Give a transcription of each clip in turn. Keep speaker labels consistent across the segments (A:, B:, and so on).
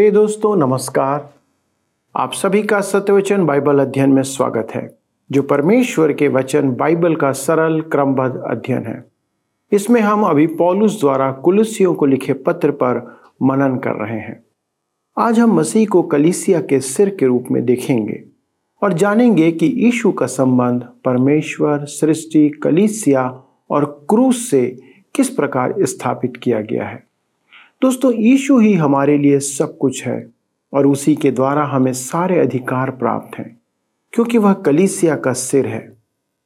A: प्रिय दोस्तों, नमस्कार। आप सभी का सत्यवचन बाइबल अध्ययन में स्वागत है, जो परमेश्वर के वचन बाइबल का सरल, क्रमबद्ध अध्ययन है। इसमें हम अभी पॉलुस द्वारा कुलसियों को लिखे पत्र पर मनन कर रहे हैं। आज हम मसीह को कलिसिया के सिर के रूप में देखेंगे और जानेंगे कि यीशु का संबंध परमेश्वर, सृष्टि, कलिसिया और क्रूस से किस प्रकार स्थापित किया गया है। दोस्तों, यीशु ही हमारे लिए सब कुछ है और उसी के द्वारा हमें सारे अधिकार प्राप्त हैं, क्योंकि वह कलीसिया का सिर है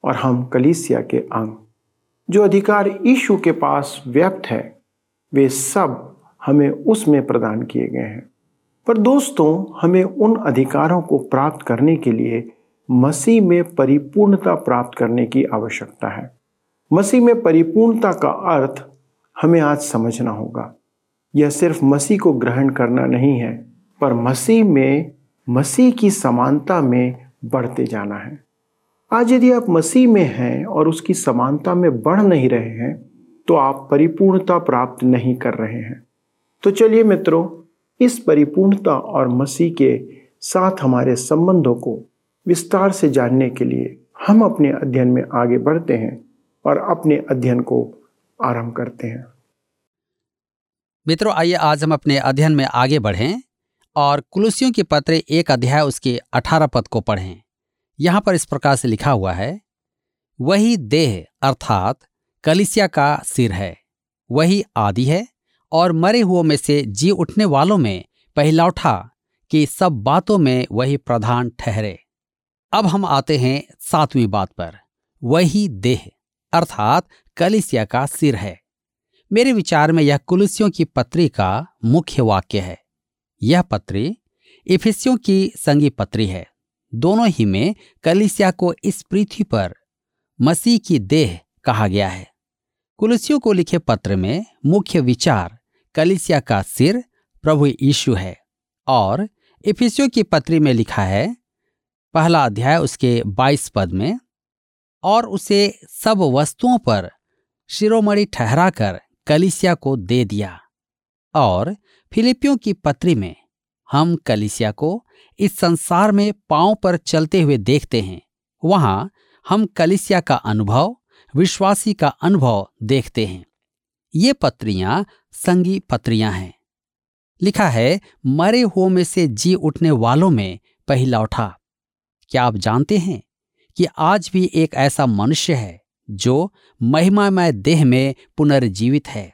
A: और हम कलीसिया के अंग। जो अधिकार यीशु के पास व्यक्त है, वे सब हमें उसमें प्रदान किए गए हैं। पर दोस्तों, हमें उन अधिकारों को प्राप्त करने के लिए मसीह में परिपूर्णता प्राप्त करने की आवश्यकता है। मसीह में परिपूर्णता का अर्थ हमें आज समझना होगा। यह सिर्फ़ मसीह को ग्रहण करना नहीं है, पर मसीह में, मसीह की समानता में बढ़ते जाना है। आज यदि आप मसीह में हैं और उसकी समानता में बढ़ नहीं रहे हैं तो आप परिपूर्णता प्राप्त नहीं कर रहे हैं। तो चलिए मित्रों, इस परिपूर्णता और मसीह के साथ हमारे संबंधों को विस्तार से जानने के लिए हम अपने अध्ययन में आगे बढ़ते हैं और अपने अध्ययन को आरंभ करते हैं।
B: मित्रों, आइए आज हम अपने अध्ययन में आगे बढ़ें और कुलुसियों के पत्र एक अध्याय उसके अठारह पद को पढ़ें। यहाँ पर इस प्रकार से लिखा हुआ है, वही देह अर्थात कलिसिया का सिर है, वही आदि है और मरे हुओं में से जी उठने वालों में पहला उठा कि सब बातों में वही प्रधान ठहरे। अब हम आते हैं सातवीं बात पर, वही देह अर्थात कलिसिया का सिर है। मेरे विचार में यह कुलसियों की पत्री का मुख्य वाक्य है। यह पत्री इफिसियों की संगी पत्री है। दोनों ही में कलिसिया को इस पृथ्वी पर मसीह की देह कहा गया है। कुलसियों को लिखे पत्र में मुख्य विचार कलिसिया का सिर प्रभु यीशु है और इफिसियों की पत्री में लिखा है, पहला अध्याय उसके 22 पद में, और उसे सब वस्तुओं पर शिरोमणि ठहराकर कलिसिया को दे दिया। और फिलिपियों की पत्री में, हम कलिसिया को इस संसार में पाँव पर चलते हुए देखते हैं। वहाँ हम कलिसिया का अनुभव, विश्वासी का अनुभव देखते हैं। ये पत्रियाँ संगी पत्रियाँ हैं। लिखा है, मरे हुओं में से जी उठने वालों में पहला उठा। क्या आप जानते हैं कि आज भी एक ऐसा मनुष्य है? जो महिमामय देह में पुनर्जीवित है।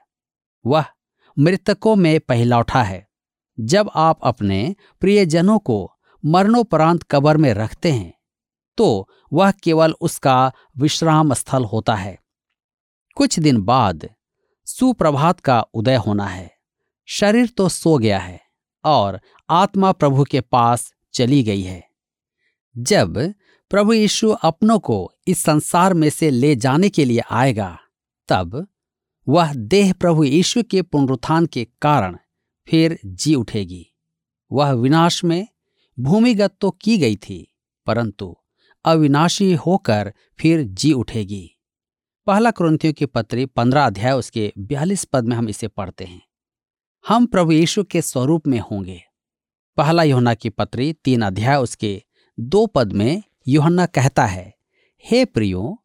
B: वह मृतकों में पहला उठा है। जब आप अपने प्रियजनों को मरणोपरांत कबर में रखते हैं तो वह केवल उसका विश्राम स्थल होता है। कुछ दिन बाद सुप्रभात का उदय होना है। शरीर तो सो गया है और आत्मा प्रभु के पास चली गई है। जब प्रभु यीशु अपनों को इस संसार में से ले जाने के लिए आएगा। तब वह देह प्रभु यीशु के पुनरुत्थान के कारण फिर जी उठेगी। वह विनाश में भूमिगत तो की गई थी, परंतु अविनाशी होकर फिर जी उठेगी। पहला क्रंथियों की पत्री पंद्रह अध्याय उसके बयालीस पद में हम इसे पढ़ते हैं। हम प्रभु यीशु के स्वरूप में होंगे। पहला योना की पत्री तीन अध्याय उसके दो पद में योहन्ना कहता है, हे प्रियो,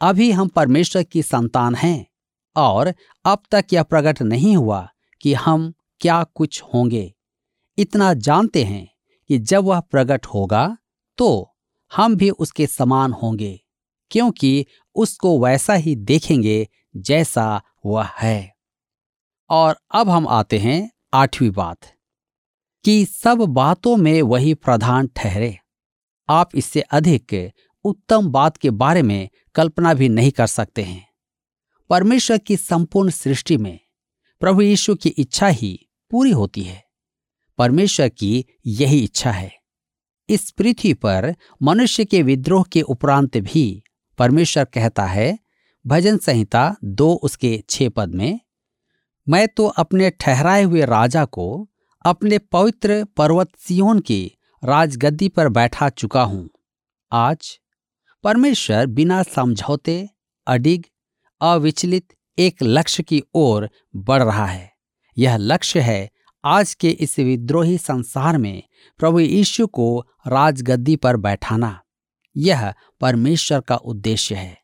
B: अभी हम परमेश्वर की संतान हैं और अब तक यह प्रकट नहीं हुआ कि हम क्या कुछ होंगे। इतना जानते हैं कि जब वह प्रकट होगा तो हम भी उसके समान होंगे, क्योंकि उसको वैसा ही देखेंगे जैसा वह है। और अब हम आते हैं आठवीं बात, कि सब बातों में वही प्रधान ठहरे। आप इससे अधिक उत्तम बात के बारे में कल्पना भी नहीं कर सकते हैं। परमेश्वर की संपूर्ण सृष्टि में प्रभु यीशु की इच्छा ही पूरी होती है। परमेश्वर की यही इच्छा है। इस पृथ्वी पर मनुष्य के विद्रोह के उपरांत भी परमेश्वर कहता है, भजन संहिता दो उसके छह पद में, मैं तो अपने ठहराए हुए राजा को अपने पवित्र पर्वत सियोन की राजगद्दी पर बैठा चुका हूँ। आज परमेश्वर बिना समझौते, अडिग, अविचलित एक लक्ष्य की ओर बढ़ रहा है। यह लक्ष्य है आज के इस विद्रोही संसार में प्रभु यीशु को राजगद्दी पर बैठाना। यह परमेश्वर का उद्देश्य है।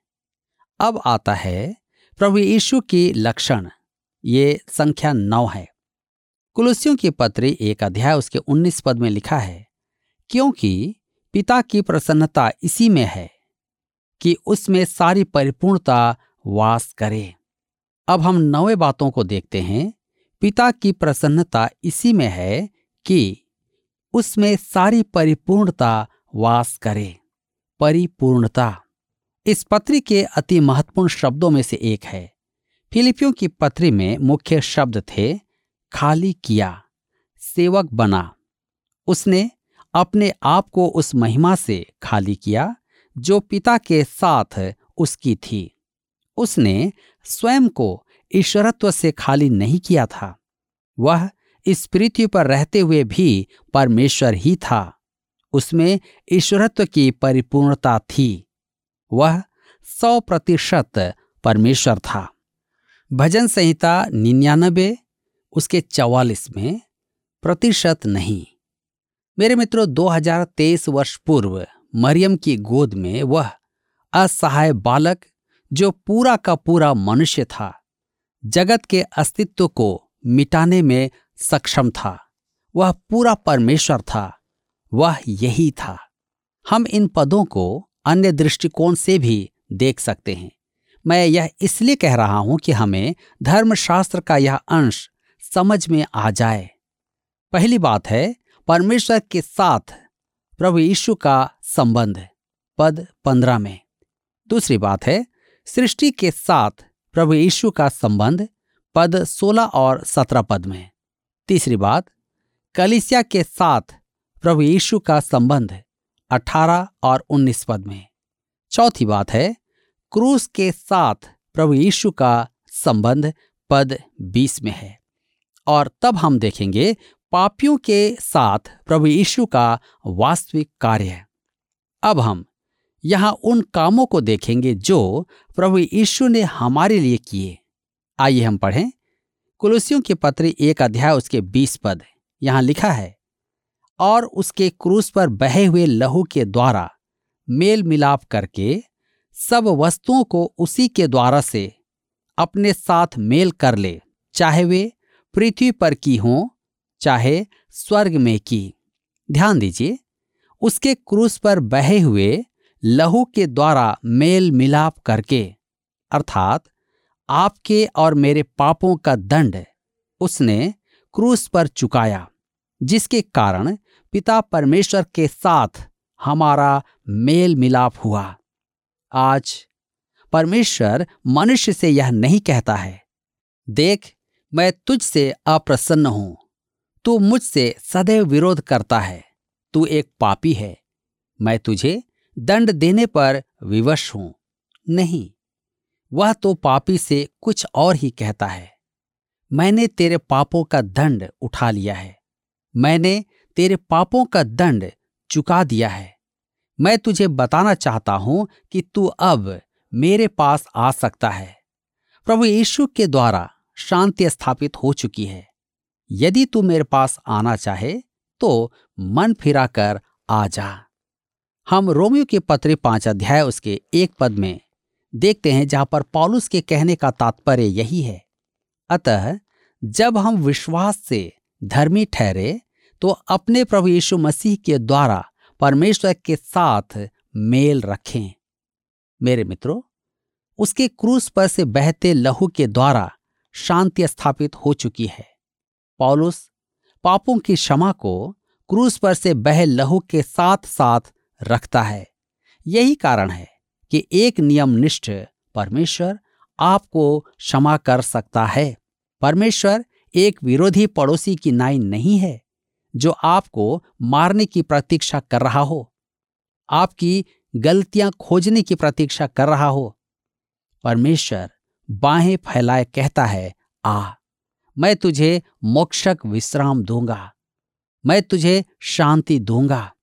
B: अब आता है प्रभु यीशु की लक्षण। ये संख्या नौ है। कुलुसियों की पत्री एक अध्याय उसके उन्नीस पद में लिखा है क्योंकि पिता की प्रसन्नता इसी में है कि उसमें सारी परिपूर्णता वास करे। अब हम नवे बातों को देखते हैं। पिता की प्रसन्नता इसी में है कि उसमें सारी परिपूर्णता वास करे। परिपूर्णता। इस पत्री के अति महत्वपूर्ण शब्दों में से एक है। फिलिपियों की पत्री में मुख्य शब्द थे खाली किया, सेवक बना। उसने अपने आप को उस महिमा से खाली किया, जो पिता के साथ उसकी थी। उसने स्वयं को ईश्वरत्व से खाली नहीं किया था। वह इस पृथ्वी पर रहते हुए भी परमेश्वर ही था। उसमें ईश्वरत्व की परिपूर्णता थी। वह सौ प्रतिशत परमेश्वर था। भजन संहिता निन्यानबे, उसके चवालीस में प्रतिशत नहीं। मेरे मित्रों 2023 वर्ष पूर्व मरियम की गोद में वह असहाय बालक, जो पूरा का पूरा मनुष्य था, जगत के अस्तित्व को मिटाने में सक्षम था। वह पूरा परमेश्वर था, वह यही था। हम इन पदों को अन्य दृष्टिकोण से भी देख सकते हैं। मैं यह इसलिए कह रहा हूँ कि हमें धर्मशास्त्र का यह अंश समझ में आ जाए। पहली बात है परमेश्वर के साथ प्रभु यीशु का संबंध, पद पंद्रह में। दूसरी बात है, सृष्टि के साथ प्रभु यीशु का संबंध, पद सोलह और सत्रह पद में। तीसरी बात, कलिसिया के साथ प्रभु यीशु का संबंध, अठारह और उन्नीस पद में। चौथी बात है, क्रूस के साथ प्रभु यीशु का संबंध, पद बीस में है। और तब हम देखेंगे पापियों के साथ प्रभु यीशु का वास्तविक कार्य है। अब हम यहाँ उन कामों को देखेंगे जो प्रभु यीशु ने हमारे लिए किए। आइए हम पढ़ें। कुलुसियों के पत्र एक अध्याय उसके बीस पद। यहाँ लिखा है, और उसके क्रूस पर बहे हुए लहू के द्वारा मेल मिलाप करके सब वस्तुओं को उसी के द्वारा से अपने साथ मेल कर ले, चाहे वे पृथ्वी पर की हों चाहे स्वर्ग में की। ध्यान दीजिए, उसके क्रूस पर बहे हुए लहू के द्वारा मेल मिलाप करके, अर्थात आपके और मेरे पापों का दंड उसने क्रूस पर चुकाया, जिसके कारण पिता परमेश्वर के साथ हमारा मेल मिलाप हुआ। आज परमेश्वर मनुष्य से यह नहीं कहता है, देख, मैं तुझसे अप्रसन्न हूँ। तू मुझसे सदैव विरोध करता है। तू एक पापी है। मैं तुझे दंड देने पर विवश हूँ। नहीं, वह तो पापी से कुछ और ही कहता है। मैंने तेरे पापों का दंड उठा लिया है। मैंने तेरे पापों का दंड चुका दिया है। मैं तुझे बताना चाहता हूँ कि तू अब मेरे पास आ सकता है। प्रभु यीशु के द्वारा शांति स्थापित हो चुकी है। यदि तू मेरे पास आना चाहे तो मन फिरा कर आ जा। हम रोमियो के पत्र पाँच अध्याय उसके एक पद में देखते हैं, जहाँ पर पॉलुस के कहने का तात्पर्य यही है। अतः, जब हम विश्वास से धर्मी ठहरे तो अपने प्रभु यीशु मसीह के द्वारा परमेश्वर के साथ मेल रखें। मेरे मित्रों, उसके क्रूस पर से बहते लहू के द्वारा शांति स्थापित हो चुकी है। पौलुस पापों की क्षमा को क्रूस पर से बह लहू के साथ साथ रखता है। यही कारण है कि एक नियमनिष्ठ परमेश्वर आपको क्षमा कर सकता है। परमेश्वर एक विरोधी पड़ोसी की नाई नहीं है, जो आपको मारने की प्रतीक्षा कर रहा हो। आपकी गलतियाँ खोजने की प्रतीक्षा कर रहा हो। परमेश्वर बाहें फैलाए कहता है, आ। मैं तुझे मोक्षक विश्राम दूँगा। मैं तुझे शांति दूँगा।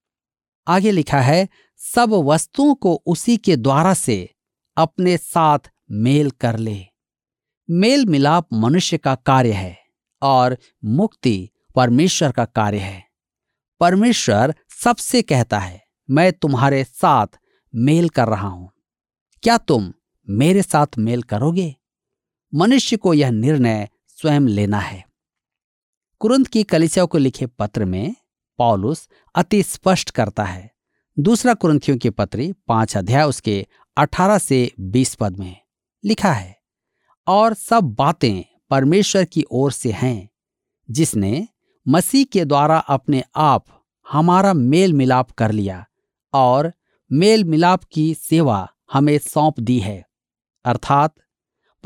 B: आगे लिखा है, सब वस्तुओं को उसी के द्वारा से अपने साथ मेल कर ले। मेल मिलाप मनुष्य का कार्य है और मुक्ति परमेश्वर का कार्य है। परमेश्वर सबसे कहता है, मैं तुम्हारे साथ मेल कर रहा हूँ। क्या तुम मेरे साथ मेल करोगे? मनुष्य को यह निर्णय स्वयं लेना है। कुरंत की कलिसिया को लिखे पत्र में पॉलुस अति स्पष्ट करता है। दूसरा कुरंथियों की पत्री पाँच अध्याय उसके अठारह से बीस पद में लिखा है, और सब बातें परमेश्वर की ओर से हैं, जिसने मसीह के द्वारा अपने आप हमारा मेल मिलाप कर लिया और मेल मिलाप की सेवा हमें सौंप दी है। अर्थात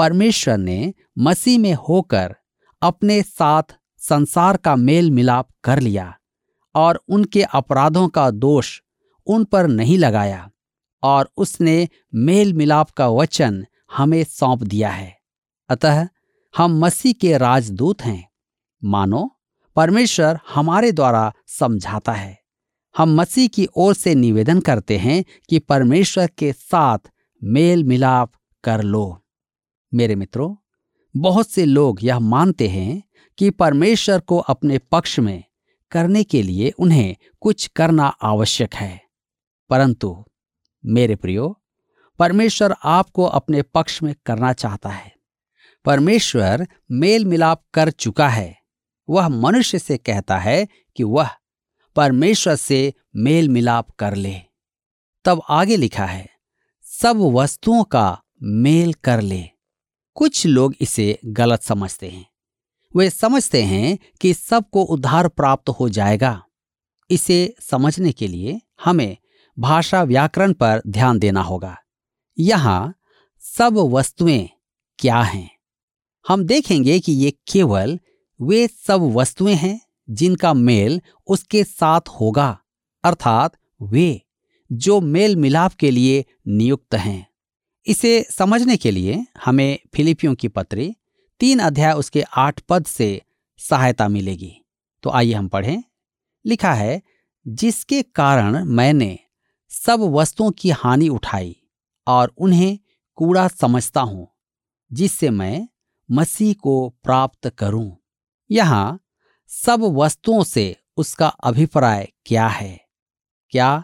B: परमेश्वर ने मसीह में होकर अपने साथ संसार का मेल मिलाप कर लिया और उनके अपराधों का दोष उन पर नहीं लगाया और उसने मेल मिलाप का वचन हमें सौंप दिया है। अतः हम मसीह के राजदूत हैं। मानो, परमेश्वर हमारे द्वारा समझाता है। हम मसीह की ओर से निवेदन करते हैं कि परमेश्वर के साथ मेल मिलाप कर लो। मेरे मित्रों, बहुत से लोग यह मानते हैं कि परमेश्वर को अपने पक्ष में करने के लिए उन्हें कुछ करना आवश्यक है। परंतु, मेरे प्रियो, परमेश्वर आपको अपने पक्ष में करना चाहता है। परमेश्वर मेल मिलाप कर चुका है। वह मनुष्य से कहता है कि वह परमेश्वर से मेल मिलाप कर ले। तब आगे लिखा है, सब वस्तुओं का मेल कर ले। कुछ लोग इसे गलत समझते हैं। वे समझते हैं कि सबको उद्धार प्राप्त हो जाएगा। इसे समझने के लिए हमें भाषा व्याकरण पर ध्यान देना होगा। यहाँ सब वस्तुएँ क्या हैं? हम देखेंगे कि ये केवल वे सब वस्तुएँ हैं जिनका मेल उसके साथ होगा, अर्थात वे, जो मेल मिलाप के लिए नियुक्त हैं। इसे समझने के लिए हमें फिलिपियों की पत्री तीन अध्याय उसके आठ पद से सहायता मिलेगी। तो आइए हम पढ़ें। लिखा है, जिसके कारण मैंने सब वस्तुओं की हानि उठाई और उन्हें कूड़ा समझता हूँ, जिससे मैं मसीह को प्राप्त करूँ। यहाँ सब वस्तुओं से उसका अभिप्राय क्या है? क्या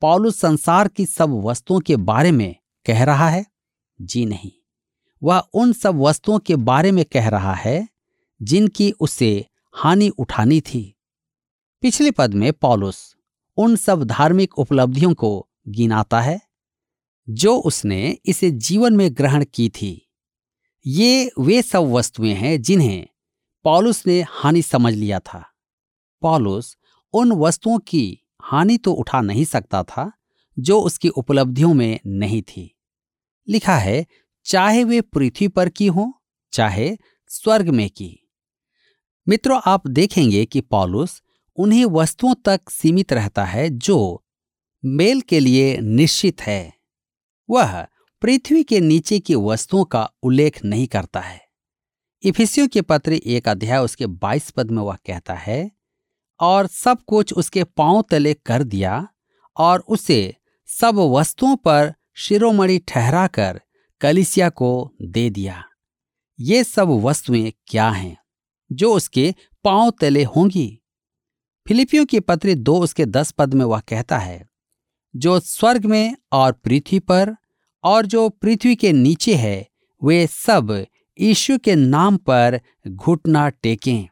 B: पौलुस संसार की सब वस्तुओं के बारे में कह रहा है? जी नहीं। वह उन सब वस्तुओं के बारे में कह रहा है, जिनकी उसे हानि उठानी थी। पिछले पद में पॉलुस उन सब धार्मिक उपलब्धियों को गिनाता है, जो उसने इसे जीवन में ग्रहण की थी। ये वे सब वस्तुएँ हैं जिन्हें पॉलुस ने हानि समझ लिया था। पॉलुस उन वस्तुओं की हानि तो उठा नहीं सकता था, जो उसकी उपलब्धियों में नहीं थी। लिखा है, चाहे वे पृथ्वी पर की हो, चाहे स्वर्ग में की। मित्रों, आप देखेंगे कि पॉलुस उन्हीं वस्तुओं तक सीमित रहता है जो मेल के लिए निश्चित है। वह पृथ्वी के नीचे की वस्तुओं का उल्लेख नहीं करता है। इफिसियों के पत्र एक अध्याय उसके बाईस पद में वह कहता है, और सब कुछ उसके पाँव तले कर दिया और उसे सब वस्तुओं पर शिरोमणि ठहराकर कलिसिया को दे दिया। ये सब वस्तुएँ क्या हैं जो उसके पाँव तले होंगी? फिलिपियों की पत्री दो उसके दस पद में वह कहता है, जो स्वर्ग में और पृथ्वी पर और जो पृथ्वी के नीचे है, वे सब यीशु के नाम पर घुटना टेकें।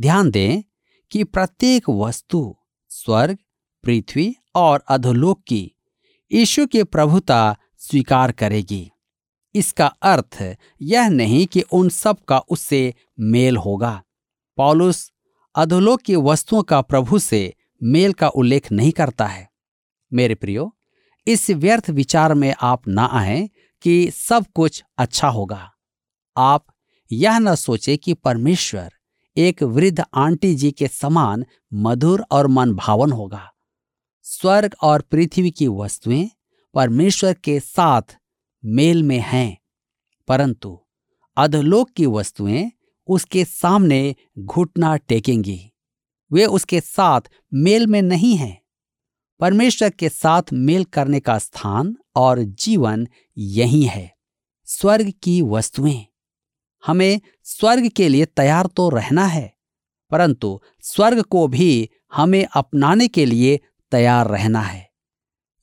B: ध्यान दें कि प्रत्येक वस्तु स्वर्ग, पृथ्वी और अधोलोक की यीशु के प्रभुता स्वीकार करेगी। इसका अर्थ यह नहीं कि उन सब का उससे मेल होगा। पॉलुस अधोलोक की वस्तुओं का प्रभु से मेल का उल्लेख नहीं करता है। मेरे प्रियो, इस व्यर्थ विचार में आप ना आए कि सब कुछ अच्छा होगा। आप यह न सोचे कि परमेश्वर एक वृद्ध आंटी जी के समान मधुर और मन भावन होगा। स्वर्ग और पृथ्वी की वस्तुएँ परमेश्वर के साथ मेल में हैं। परंतु अधलोक की वस्तुएँ उसके सामने घुटना टेकेंगी। वे उसके साथ मेल में नहीं हैं। परमेश्वर के साथ मेल करने का स्थान और जीवन यही है। स्वर्ग की वस्तुएँ। हमें स्वर्ग के लिए तैयार तो रहना है, परंतु स्वर्ग को भी हमें अपनाने के लिए तैयार रहना है।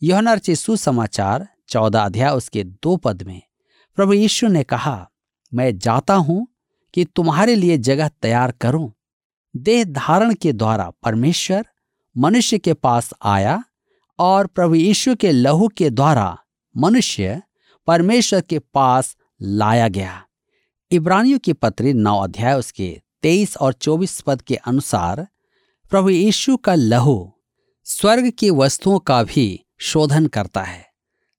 B: यौनर सुसमाचार चौदह अध्याय उसके दो पद में। प्रभु यीशु ने कहा, मैं जाता हूँ कि तुम्हारे लिए जगह तैयार करूँ। देह धारण के द्वारा परमेश्वर मनुष्य के पास आया और प्रभु यीशु के लहू के द्वारा मनुष्य परमेश्वर के पास लाया गया। इब्रानियों की पत्री नौ अध्याय उसके तेईस और चौबीस पद के अनुसार, प्रभु यीशु का लहू स्वर्ग की वस्तुओं का भी शोधन करता है।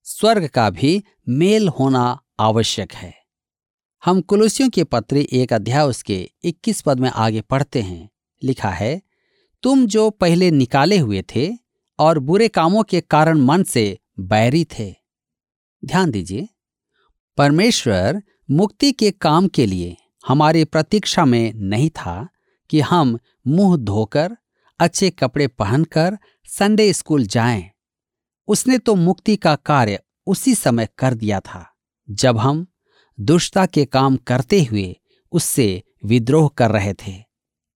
B: स्वर्ग का भी मेल होना आवश्यक है। हम कुलुसियों के पत्री एक अध्याय उसके 21 पद में आगे पढ़ते हैं। लिखा है, तुम जो पहले निकाले हुए थे और बुरे कामों के कारण मन से बैरी थे। ध्यान दीजिए, परमेश्वर मुक्ति के काम के लिए हमारी प्रतीक्षा में नहीं था कि हम मुँह धोकर अच्छे कपड़े पहनकर संडे स्कूल जाएँ। उसने तो मुक्ति का कार्य उसी समय कर दिया था, जब हम दुष्टता के काम करते हुए उससे विद्रोह कर रहे थे।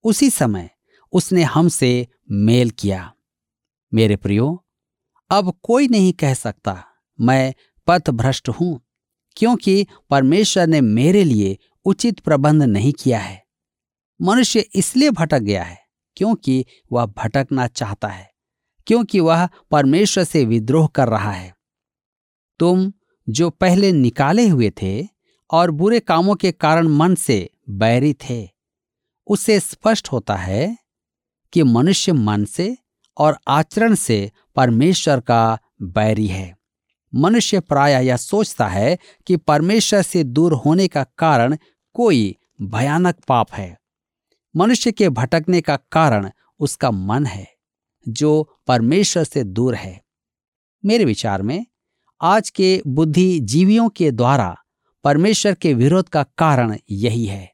B: उसी समय उसने हमसे मेल किया। मेरे प्रियो, अब कोई नहीं कह सकता मैं पथ भ्रष्ट हूँ, क्योंकि परमेश्वर ने मेरे लिए उचित प्रबंध नहीं किया है। मनुष्य इसलिए भटक गया है क्योंकि वह भटकना चाहता है, क्योंकि वह परमेश्वर से विद्रोह कर रहा है। तुम जो पहले निकाले हुए थे और बुरे कामों के कारण मन से बैरी थे, उससे स्पष्ट होता है कि मनुष्य मन से और आचरण से परमेश्वर का बैरी है। मनुष्य प्राय यह सोचता है कि परमेश्वर से दूर होने का कारण कोई भयानक पाप है। मनुष्य के भटकने का कारण उसका मन है, जो परमेश्वर से दूर है। मेरे विचार में, आज के बुद्धिजीवियों के द्वारा परमेश्वर के विरोध का कारण यही है।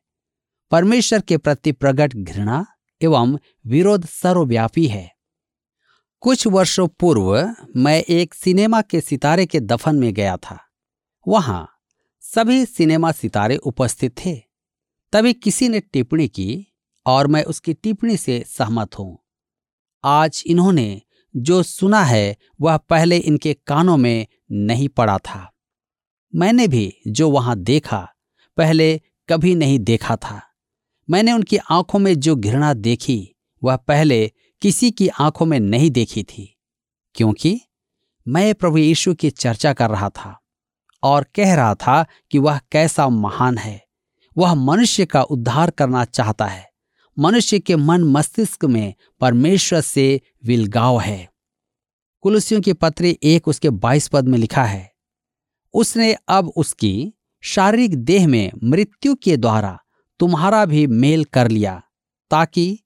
B: परमेश्वर के प्रति प्रकट घृणा एवं विरोध सर्वव्यापी है। कुछ वर्षों पूर्व मैं एक सिनेमा के सितारे के दफन में गया था। वहाँ सभी सिनेमा सितारे उपस्थित थे। तभी किसी ने टिप्पणी की और मैं उसकी टिप्पणी से सहमत हूँ। आज इन्होंने जो सुना है, वह पहले इनके कानों में नहीं पड़ा था। मैंने भी जो वहाँ देखा, पहले कभी नहीं देखा था। मैंने उनकी आँखों में जो घृणा देखी, वह पहले किसी की आँखों में नहीं देखी थी। क्योंकि मैं प्रभु यीशु की चर्चा कर रहा था और कह रहा था कि वह कैसा महान है। वह मनुष्य का उद्धार करना चाहता है। मनुष्य के मन मस्तिष्क में परमेश्वर से विलगाव है। कुलसियों की पत्री एक उसके बाईस पद में लिखा है, उसने अब उसकी शारीरिक देह में मृत्यु के द्वारा तुम्हारा भी मेल कर लिया, ताकि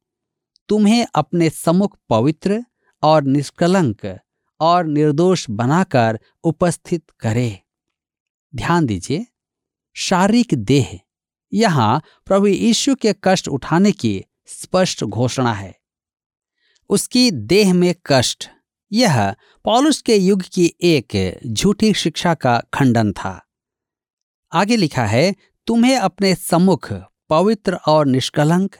B: तुम्हें अपने सम्मुख पवित्र और निष्कलंक और निर्दोष बनाकर उपस्थित करे। ध्यान दीजिए, शारीरिक देह यहाँ प्रभु यीशु के कष्ट उठाने की स्पष्ट घोषणा है। उसकी देह में कष्ट, यह पॉलुस के युग की एक झूठी शिक्षा का खंडन था। आगे लिखा है, तुम्हें अपने सम्मुख पवित्र और निष्कलंक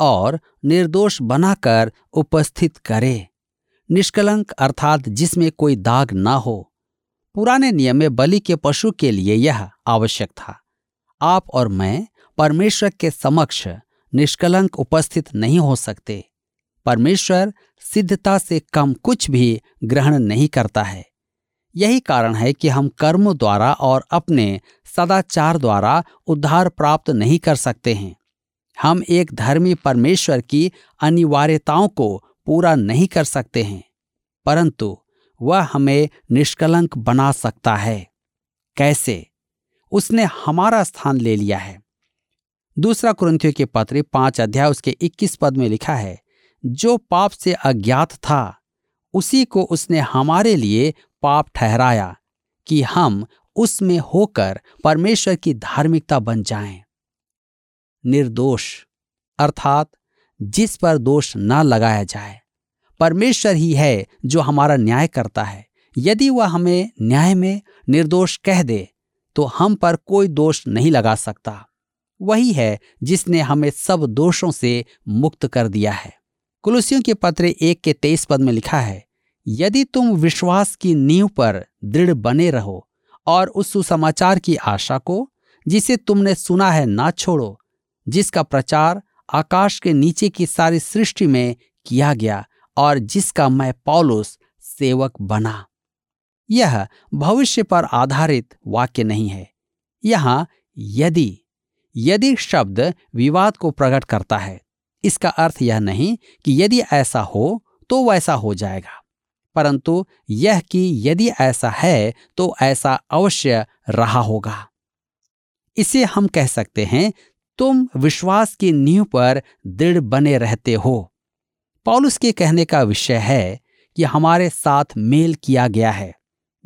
B: और निर्दोष बनाकर उपस्थित करे। निष्कलंक अर्थात जिसमें कोई दाग ना हो। पुराने नियम में बलि के पशु के लिए यह आवश्यक था। आप और मैं परमेश्वर के समक्ष निष्कलंक उपस्थित नहीं हो सकते। परमेश्वर सिद्धता से कम कुछ भी ग्रहण नहीं करता है। यही कारण है कि हम कर्म द्वारा और अपने सदाचार द्वारा उद्धार प्राप्त नहीं कर सकते हैं। हम एक धर्मी परमेश्वर की अनिवार्यताओं को पूरा नहीं कर सकते हैं, परंतु वह हमें निष्कलंक बना सकता है। कैसे? उसने हमारा स्थान ले लिया है। दूसरा कुरंथियों के पत्र पाँच अध्याय उसके 21 पद में लिखा है, जो पाप से अज्ञात था, उसी को उसने हमारे लिए पाप ठहराया, कि हम उसमें होकर परमेश्वर की धार्मिकता बन जाएँ। निर्दोष, अर्थात जिस पर दोष न लगाया जाए, परमेश्वर ही है जो हमारा न्याय करता है यदि वह हमें न्याय में निर्दोष कह दे तो हम पर कोई दोष नहीं लगा सकता वही है जिसने हमें सब दोषों से मुक्त कर दिया है। कुलुसियों के पत्र एक के तेईस पद में लिखा है, यदि तुम विश्वास की नींव पर दृढ़ बने रहो और उस सुसमाचार की आशा को, जिसे तुमने सुना है, ना छोड़ो, जिसका प्रचार आकाश के नीचे की सारी सृष्टि में किया गया और जिसका मैं पौलुस सेवक बना। यह भविष्य पर आधारित वाक्य नहीं है। यहाँ, यदि यदि शब्द विवाद को प्रकट करता है, इसका अर्थ यह नहीं कि यदि ऐसा हो तो वैसा हो जाएगा। परंतु यह कि यदि ऐसा है तो ऐसा अवश्य रहा होगा। इसे हम कह सकते हैं, तुम विश्वास की नींव पर दृढ़ बने रहते हो। पौलुस के कहने का विषय है कि हमारे साथ मेल किया गया है।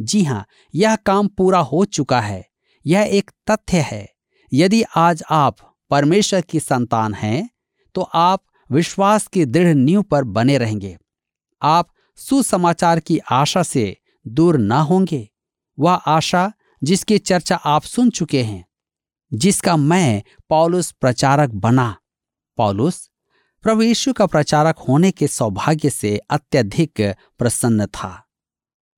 B: जी हाँ, यह काम पूरा हो चुका है। यह एक तथ्य है। यदि आज आप परमेश्वर की संतान हैं तो आप विश्वास की दृढ़ नींव पर बने रहेंगे। आप सुसमाचार की आशा से दूर न होंगे। वह आशा जिसकी चर्चा आप सुन चुके हैं, जिसका मैं पौलुस प्रचारक बना। पौलुस प्रभु यीशु का प्रचारक होने के सौभाग्य से अत्यधिक प्रसन्न था।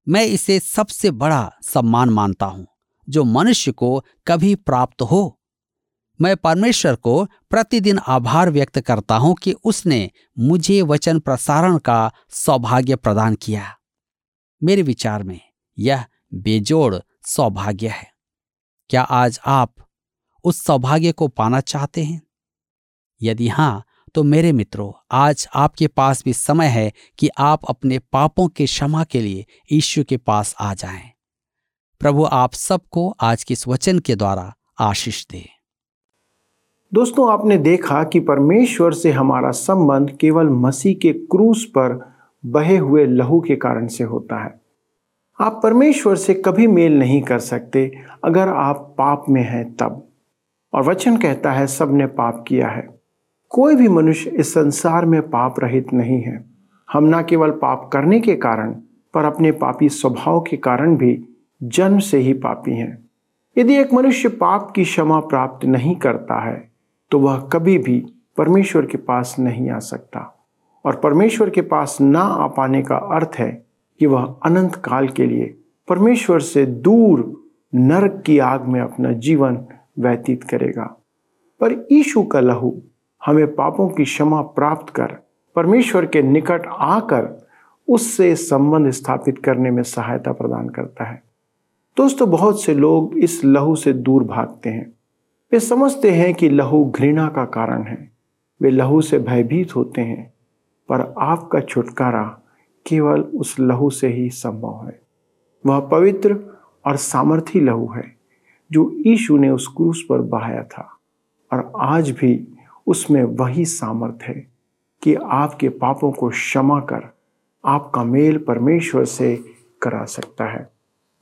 B: मैं इसे सबसे बड़ा सम्मान मानता हूँ, जो मनुष्य को कभी प्राप्त हो। मैं परमेश्वर को प्रतिदिन आभार व्यक्त करता हूँ कि उसने मुझे वचन प्रसारण का सौभाग्य प्रदान किया। मेरे विचार में यह बेजोड़ सौभाग्य है। क्या आज आप उस सौभाग्य को पाना चाहते हैं? यदि हाँ तो मेरे मित्रों, आज आपके पास भी समय है कि आप अपने पापों के क्षमा के लिए ईश्वर के पास आ जाएँ। प्रभु आप सबको आज के इस वचन के द्वारा आशीष दे।
A: दोस्तों, आपने देखा कि परमेश्वर से हमारा संबंध केवल मसीह के क्रूस पर बहे हुए लहू के कारण से होता है। आप परमेश्वर से कभी मेल नहीं कर सकते अगर आप पाप में हैं तब। और वचन कहता है सबने पाप किया है। कोई भी मनुष्य इस संसार में पाप रहित नहीं है। हम न केवल पाप करने के कारण, पर अपने पापी स्वभाव के कारण भी जन्म से ही पापी हैं। यदि एक मनुष्य पाप की क्षमा प्राप्त नहीं करता है तो वह कभी भी परमेश्वर के पास नहीं आ सकता। और परमेश्वर के पास ना आ पाने का अर्थ है कि वह अनंत काल के लिए परमेश्वर से दूर नरक की आग में अपना जीवन व्यतीत करेगा। पर ईशु का लहू हमें पापों की क्षमा प्राप्त कर, परमेश्वर के निकट आकर उससे संबंध स्थापित करने में सहायता प्रदान करता है। दोस्तों, बहुत से लोग इस लहू से दूर भागते हैं। वे समझते हैं कि लहू घृणा का कारण है। वे लहू से भयभीत होते हैं, पर आपका छुटकारा केवल उस लहू से ही संभव है। वह पवित्र और सामर्थी लहू है, जो ईशु ने उस क्रूस पर बहाया था, और आज भी उसमें वही सामर्थ है कि आपके पापों को क्षमा कर आपका मेल परमेश्वर से करा सकता है।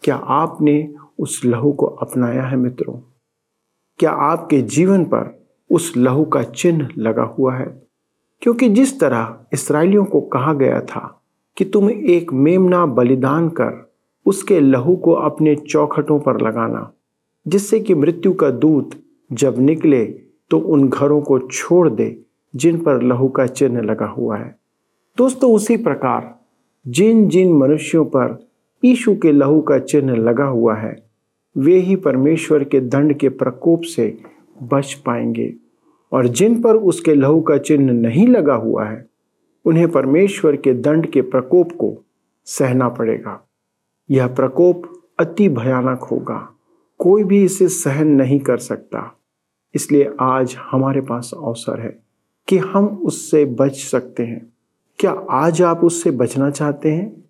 A: क्या आपने उस लहू को अपनाया है मित्रों? क्या आपके जीवन पर उस लहू का चिन्ह लगा हुआ है? क्योंकि जिस तरह इसराइलियों को कहा गया था कि तुम एक मेमना बलिदान कर, उसके लहू को अपने चौखटों पर लगाना, जिससे कि मृत्यु का दूत जब निकले तो उन घरों को छोड़ दे, जिन पर लहू का चिन्ह लगा हुआ है। दोस्तों, उसी प्रकार जिन जिन मनुष्यों पर ईशु के लहू का चिन्ह लगा हुआ है वे ही परमेश्वर के दंड के प्रकोप से बच पाएँगे। और जिन पर उसके लहू का चिन्ह नहीं लगा हुआ है, उन्हें परमेश्वर के दंड के प्रकोप को सहना पड़ेगा। यह प्रकोप अति भयानक होगा। कोई भी इसे सहन नहीं कर सकता। इसलिए आज हमारे पास अवसर है कि हम उससे बच सकते हैं। क्या आज आप उससे बचना चाहते हैं?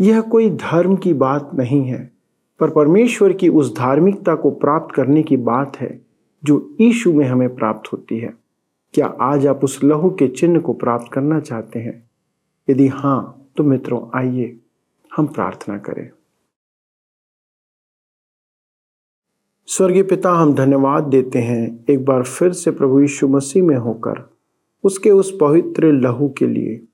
A: यह कोई धर्म की बात नहीं है। पर परमेश्वर की उस धार्मिकता को प्राप्त करने की बात है जो ईशु में हमें प्राप्त होती है। क्या आज आप उस लहू के चिन्ह को प्राप्त करना चाहते हैं? यदि हाँ तो मित्रों, आइए, हम प्रार्थना करें। स्वर्गीय पिता, हम धन्यवाद देते हैं एक बार फिर से प्रभु यीशु मसीह में होकर, उसके उस पवित्र लहू के लिए।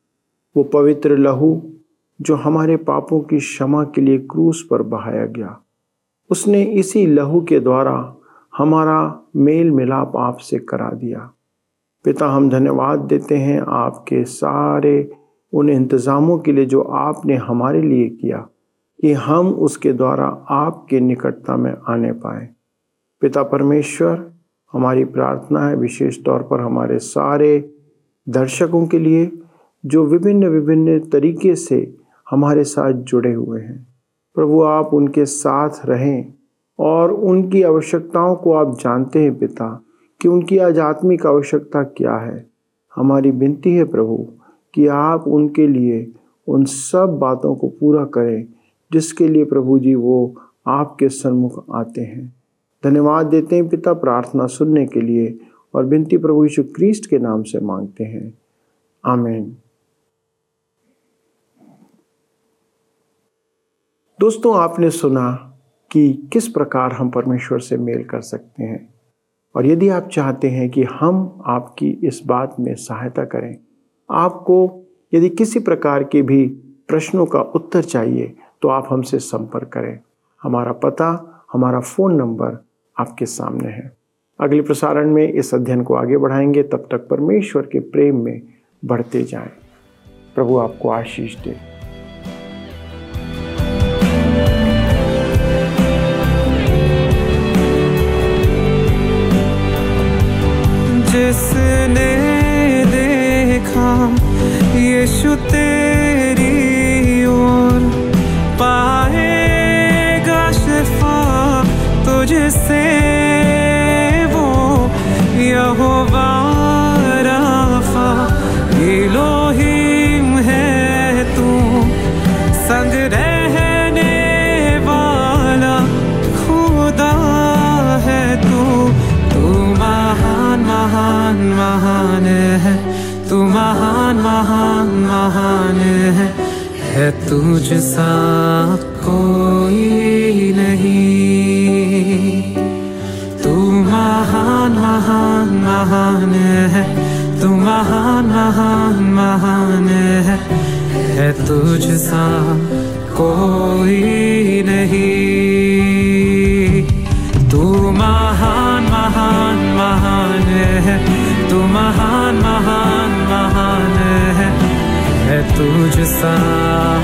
A: वो पवित्र लहू जो हमारे पापों की क्षमा के लिए क्रूस पर बहाया गया। उसने इसी लहू के द्वारा हमारा मेल मिलाप आपसे करा दिया। पिता, हम धन्यवाद देते हैं आपके सारे उन इंतज़ामों के लिए जो आपने हमारे लिए किया कि हम उसके द्वारा आपके निकटता में आने पाए। पिता परमेश्वर, हमारी प्रार्थना है विशेष तौर पर हमारे सारे दर्शकों के लिए जो विभिन्न विभिन्न तरीके से हमारे साथ जुड़े हुए हैं। प्रभु, आप उनके साथ रहें और उनकी आवश्यकताओं को आप जानते हैं पिता कि उनकी आज आत्मिक आवश्यकता क्या है। हमारी विनती है प्रभु कि आप उनके लिए उन सब बातों को पूरा करें जिसके लिए प्रभु जी वो आपके सन्मुख आते हैं। धन्यवाद देते हैं पिता, प्रार्थना सुनने के लिए और विनती प्रभु यीशु क्रिस्ट के नाम से मांगते हैं। आमीन। दोस्तों, आपने सुना कि किस प्रकार हम परमेश्वर से मेल कर सकते हैं। और यदि आप चाहते हैं कि हम आपकी इस बात में सहायता करें, आपको यदि किसी प्रकार के भी प्रश्नों का उत्तर चाहिए तो आप हमसे संपर्क करें। हमारा पता, हमारा फ़ोन नंबर आपके सामने है। अगले प्रसारण में इस अध्ययन को आगे बढ़ाएँगे। तब तक परमेश्वर के प्रेम में बढ़ते जाएँ। प्रभु आपको आशीष दे।
C: यीशु तेरी ओर पाएगा शिफा तुझसे वो यहोवा महान महान है। है तुझ सा कोई नहीं। तू महान महान महान है। तू महान महान महान है। है तुझ सा कोई नहीं। तू महान महान महान है। तू महान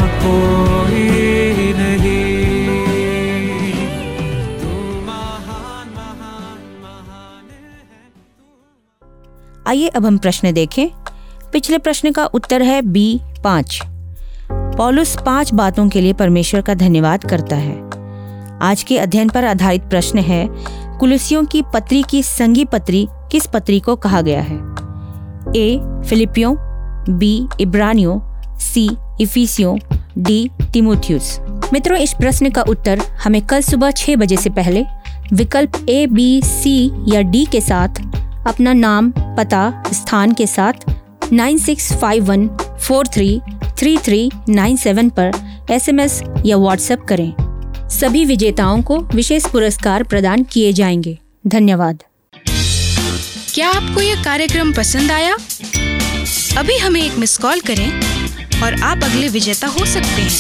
C: कोई नहीं।
D: आइए अब हम प्रश्न देखें। पिछले प्रश्न का उत्तर है बी पाँच। पॉलुस पाँच बातों के लिए परमेश्वर का धन्यवाद करता है। आज के अध्ययन पर आधारित प्रश्न है, कुलसियों की पत्री की संगी पत्री किस पत्री को कहा गया है? ए, फिलिपियों, बी, इब्रानियों सी, इफिसियों, डी, तिमोथियस। मित्रों, इस प्रश्न का उत्तर हमें कल सुबह छह बजे से पहले विकल्प ए, बी, सी या डी के साथ, अपना नाम, पता, स्थान के साथ 9651433397 पर एसएमएस या व्हाट्सएप करें। सभी विजेताओं को विशेष पुरस्कार प्रदान किए जाएँगे। धन्यवाद।
E: क्या आपको यह कार्यक्रम पसंद आया? अभी हमें एक मिस कॉल करें। और आप अगले विजेता हो सकते हैं।